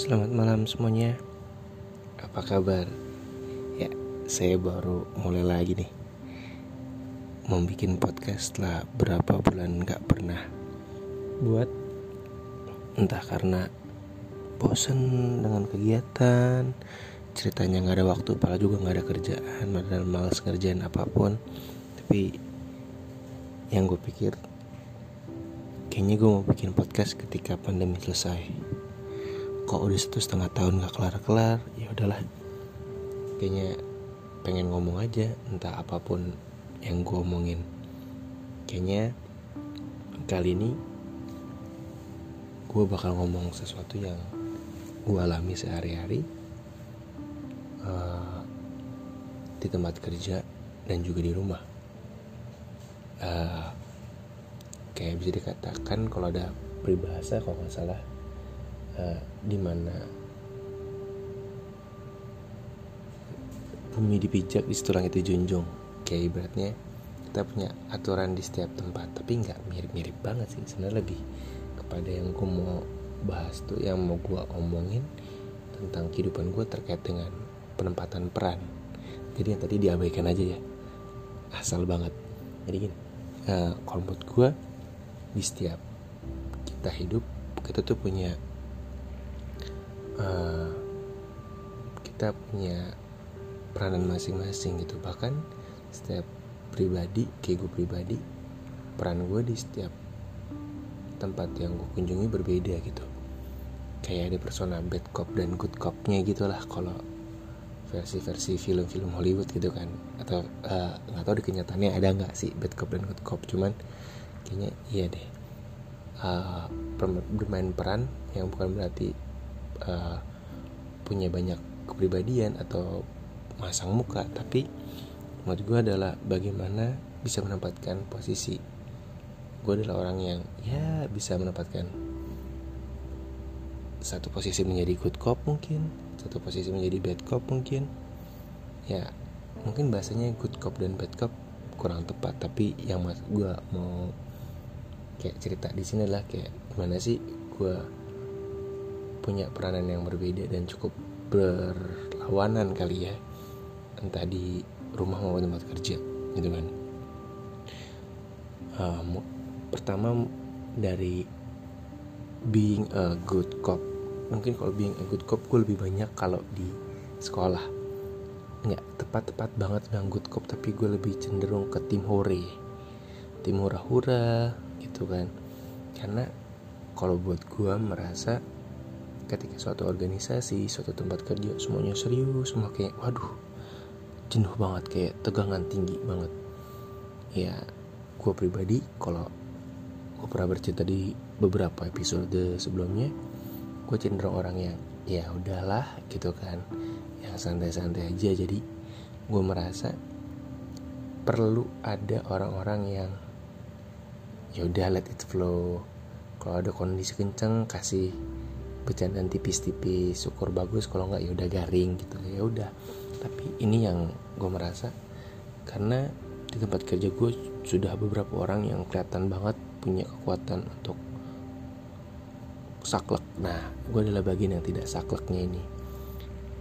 Selamat malam semuanya. Apa kabar? Ya, saya baru mulai lagi nih. Membikin podcast setelah berapa bulan gak pernah. Buat? Entah karena Bosen dengan kegiatan Ceritanya gak ada waktu Padahal juga gak ada kerjaan Padahal males ngerjain apa pun. Tapi Yang gue pikir Kayaknya gue mau bikin podcast ketika pandemi selesai kok udah satu setengah tahun gak kelar-kelar ya udahlah. Kayaknya pengen ngomong aja entah apa pun yang gue omongin. Kayaknya kali ini gue bakal ngomong sesuatu yang gue alami sehari-hari uh, di tempat kerja dan juga di rumah. Uh, kayak bisa dikatakan kalau ada peribahasa kalau nggak salah uh, di mana bumi dipijak di situ langit dijunjung. Kayak ibaratnya kita punya aturan di setiap tempat tapi nggak mirip-mirip banget sih. Sebenarnya lebih kepada yang gue mau bahas tuh yang mau gue omongin tentang kehidupan gue terkait dengan penempatan peran. Jadi yang tadi diabaikan aja ya. Asal banget. Jadi gini uh, kalau gue di setiap kita hidup kita tuh punya uh, kita punya peranan masing-masing gitu. Bahkan setiap pribadi kayak gue pribadi peran gue di setiap tempat yang gue kunjungi berbeda gitu. Kayak ada persona bad cop dan good copnya gitulah kalau versi-versi film-film Hollywood gitu kan. Atau eh, nggak uh, tahu di kenyataannya ada nggak sih bad cop dan good cop. Cuman kayaknya iya deh. Uh, bermain peran yang bukan berarti uh, punya banyak kepribadian atau masang muka. Tapi menurut gue adalah bagaimana bisa menempatkan posisi. Gue adalah orang yang ya bisa menempatkan satu posisi menjadi good cop mungkin satu posisi menjadi bad cop mungkin. Ya mungkin bahasanya good cop dan bad cop kurang tepat tapi yang mas gue mau kayak cerita di sini adalah kayak gimana sih gue punya peranan yang berbeda dan cukup berlawanan kali ya. Entah di rumah maupun tempat kerja gitu kan. Um, pertama dari being a good cop. Mungkin kalau being a good cop gue lebih banyak kalau di sekolah. Nggak tepat-tepat banget bilang good cop tapi gue lebih cenderung ke tim hore. Tim hura-hura gitu kan. Karena kalau buat gue merasa ketika suatu organisasi suatu tempat kerja semuanya serius semua kayak waduh jenuh banget kayak tegangan tinggi banget. Ya gue pribadi kalau gue pernah bercerita di beberapa episode sebelumnya gue cenderung orang yang ya udahlah gitu kan. Yang santai-santai aja. Jadi gue merasa perlu ada orang-orang yang ya udah let it flow. Kalau ada kondisi kenceng kasih bercandaan tipis-tipis syukur bagus kalau nggak ya udah garing gitu. Ya udah. Tapi ini yang gue merasa karena di tempat kerja gue sudah beberapa orang yang kelihatan banget punya kekuatan untuk saklek. Nah gue adalah bagian yang tidak sakleknya ini.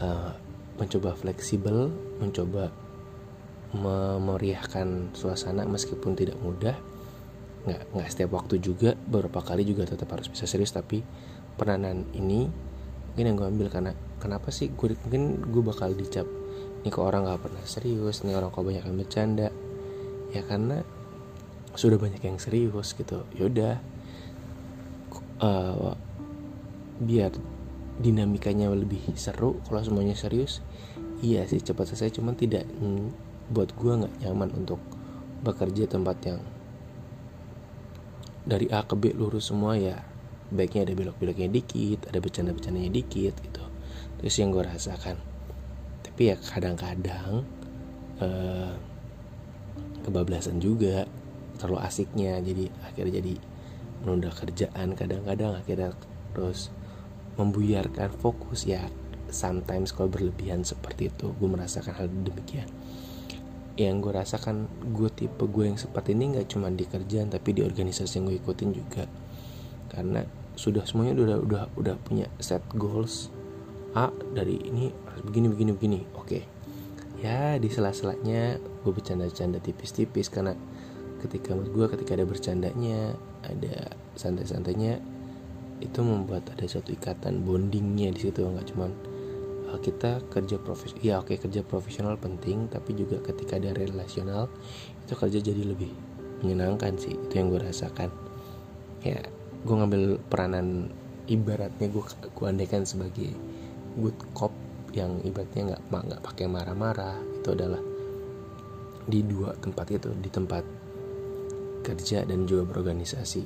Uh, mencoba fleksibel mencoba memeriahkan suasana meskipun tidak mudah. Nggak nggak setiap waktu juga. Beberapa kali juga tetap harus bisa serius tapi peranan ini mungkin yang gue ambil karena kenapa sih gue mungkin gue bakal dicap ini kok orang gak pernah serius ini orang kok banyak yang bercanda. Ya karena sudah banyak yang serius gitu. Yaudah uh, biar dinamikanya lebih seru kalau semuanya serius iya sih cepat selesai. Cuman tidak mm, buat gue nggak nyaman untuk bekerja tempat yang dari A ke B lurus semua ya baiknya ada belok-beloknya dikit ada bercanda-bercandanya dikit gitu. Terus yang gue rasakan tapi ya kadang-kadang uh, kebablasan juga terlalu asiknya jadi akhirnya jadi menunda kerjaan kadang-kadang akhirnya terus membuyarkan fokus. Ya sometimes kalau berlebihan seperti itu gue merasakan hal demikian. Yang gue rasakan gue tipe gue yang seperti ini nggak cuma di kerjaan tapi di organisasi yang gue ikutin juga. Karena sudah semuanya udah udah udah punya set goals. A dari ini harus begini begini begini. Oke. Ya di sela-selanya gue bercanda-canda tipis-tipis karena ketika menurut gue ketika ada bercandanya ada santai-santainya itu membuat ada satu ikatan bondingnya di situ nggak cuman uh, kita kerja profes ya oke kerja profesional penting tapi juga ketika ada relasional itu kerja jadi lebih menyenangkan sih. Itu yang gue rasakan. Ya gue ngambil peranan ibaratnya gue gue andaikan sebagai good cop yang ibaratnya nggak nggak pakai marah-marah itu adalah di dua tempat itu di tempat kerja dan juga berorganisasi.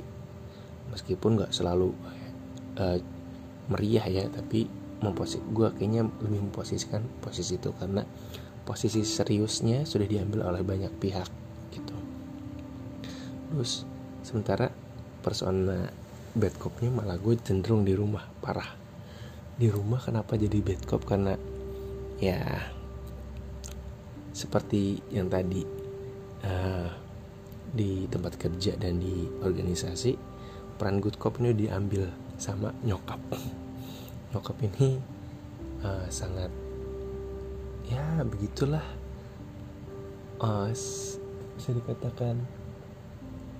Meskipun nggak selalu uh, meriah ya tapi memposi gue kayaknya lebih memposisikan posisi itu karena posisi seriusnya sudah diambil oleh banyak pihak gitu. Terus sementara persona bad copnya malah gue cenderung di rumah parah. Di rumah kenapa jadi bad cop? Karena ya seperti yang tadi uh, di tempat kerja dan di organisasi peran good cop ini diambil sama nyokap. Nyokap ini uh, sangat ya begitulah. Uh, bisa dikatakan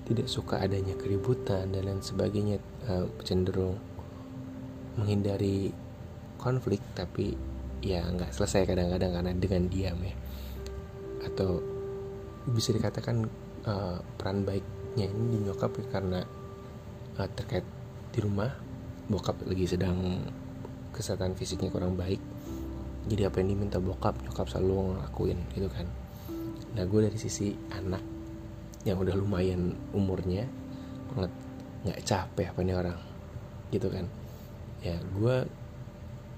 tidak suka adanya keributan dan lain sebagainya uh, cenderung menghindari konflik tapi ya nggak selesai kadang-kadang karena dengan diam ya. Atau bisa dikatakan uh, peran baiknya ini di nyokap ya karena uh, terkait di rumah bokap lagi sedang kesehatan fisiknya kurang baik jadi apa yang diminta bokap nyokap selalu ngelakuin gitu kan. Nah gue dari sisi anak yang udah lumayan umurnya banget nggak capek apa nih orang gitu kan. Ya gue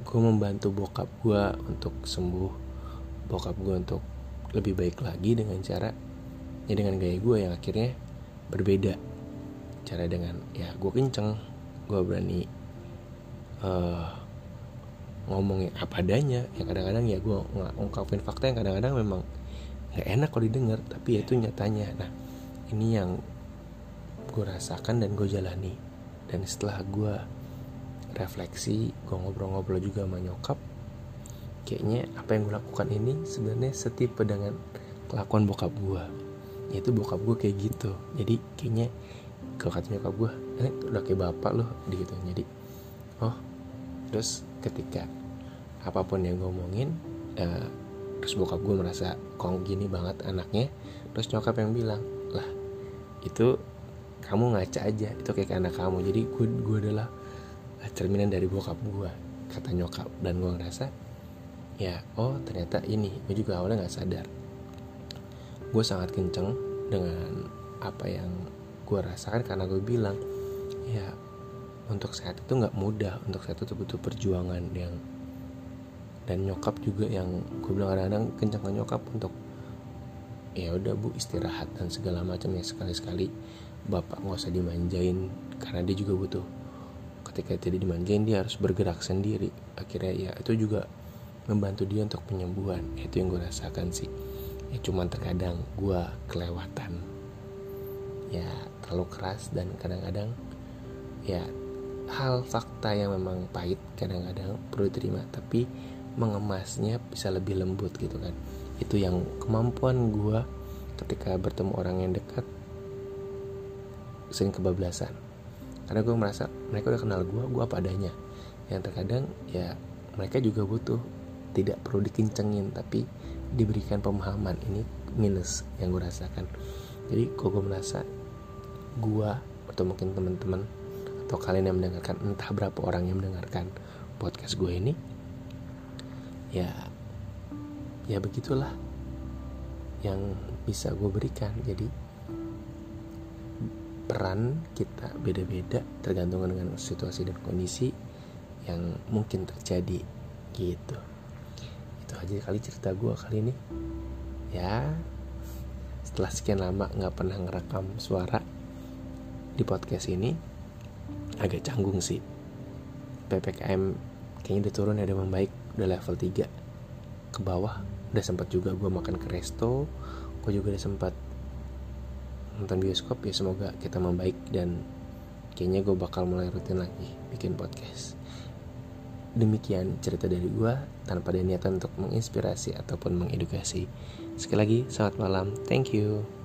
gue membantu bokap gue untuk sembuh bokap gue untuk lebih baik lagi dengan cara ya dengan gaya gue yang akhirnya berbeda. Cara dengan ya gue kenceng gue berani uh, ngomongin apa adanya. Yang kadang-kadang ya gue ngungkapin fakta yang kadang-kadang memang nggak enak kalau didengar tapi ya itu nyatanya. Nah ini yang gue rasakan dan gue jalani. Dan setelah gue refleksi gue ngobrol-ngobrol juga sama nyokap kayaknya apa yang gue lakukan ini sebenarnya setipe dengan kelakuan bokap gue yaitu bokap gue kayak gitu. Jadi kayaknya kalau kata nyokap gue ini udah kayak bapak loh gitu. Jadi oh terus ketika apa pun yang gue omongin uh, terus bokap gue merasa kong gini banget anaknya terus nyokap yang bilang itu kamu ngaca aja itu kayak anak kamu. Jadi gue gue adalah cerminan dari bokap gue kata nyokap. Dan gue ngerasa ya oh ternyata ini gue juga awalnya nggak sadar. Gue sangat kenceng dengan apa yang gue rasakan karena gue bilang ya untuk sehat itu nggak mudah. Untuk sehat itu butuh perjuangan yang dan nyokap juga yang gue bilang kadang-kadang kencang nyokap untuk ya udah bu istirahat dan segala macam ya sekali-sekali. Bapak nggak usah dimanjain karena dia juga butuh. Ketika tidak dimanjain dia harus bergerak sendiri. Akhirnya ya itu juga membantu dia untuk penyembuhan. Itu yang gue rasakan sih. Ya cuman terkadang gue kelewatan. Ya terlalu keras dan kadang-kadang ya hal fakta yang memang pahit kadang-kadang perlu diterima. Tapi mengemasnya bisa lebih lembut gitu kan itu yang kemampuan gue ketika bertemu orang yang dekat sering kebablasan. Karena gue merasa mereka udah kenal gue gue apa adanya. Yang terkadang ya mereka juga butuh tidak perlu dikencengin tapi diberikan pemahaman. Ini minus yang gue rasakan. Jadi kok gue merasa gua atau mungkin teman-teman atau kalian yang mendengarkan entah berapa orang yang mendengarkan podcast gue ini ya ya begitulah yang bisa gue berikan. Jadi peran kita beda-beda tergantung dengan situasi dan kondisi yang mungkin terjadi gitu. Itu aja kali cerita gue kali ini. Ya setelah sekian lama nggak pernah ngerekam suara di podcast ini agak canggung sih. PPKM kayaknya udah turun ada membaik udah level 3 ke bawah udah sempat juga gue makan ke resto gue juga udah sempat nonton bioskop ya semoga kita membaik dan kayaknya gue bakal mulai rutin lagi bikin podcast. Demikian cerita dari gue tanpa ada niatan untuk menginspirasi ataupun mengedukasi. Sekali lagi selamat malam. Thank you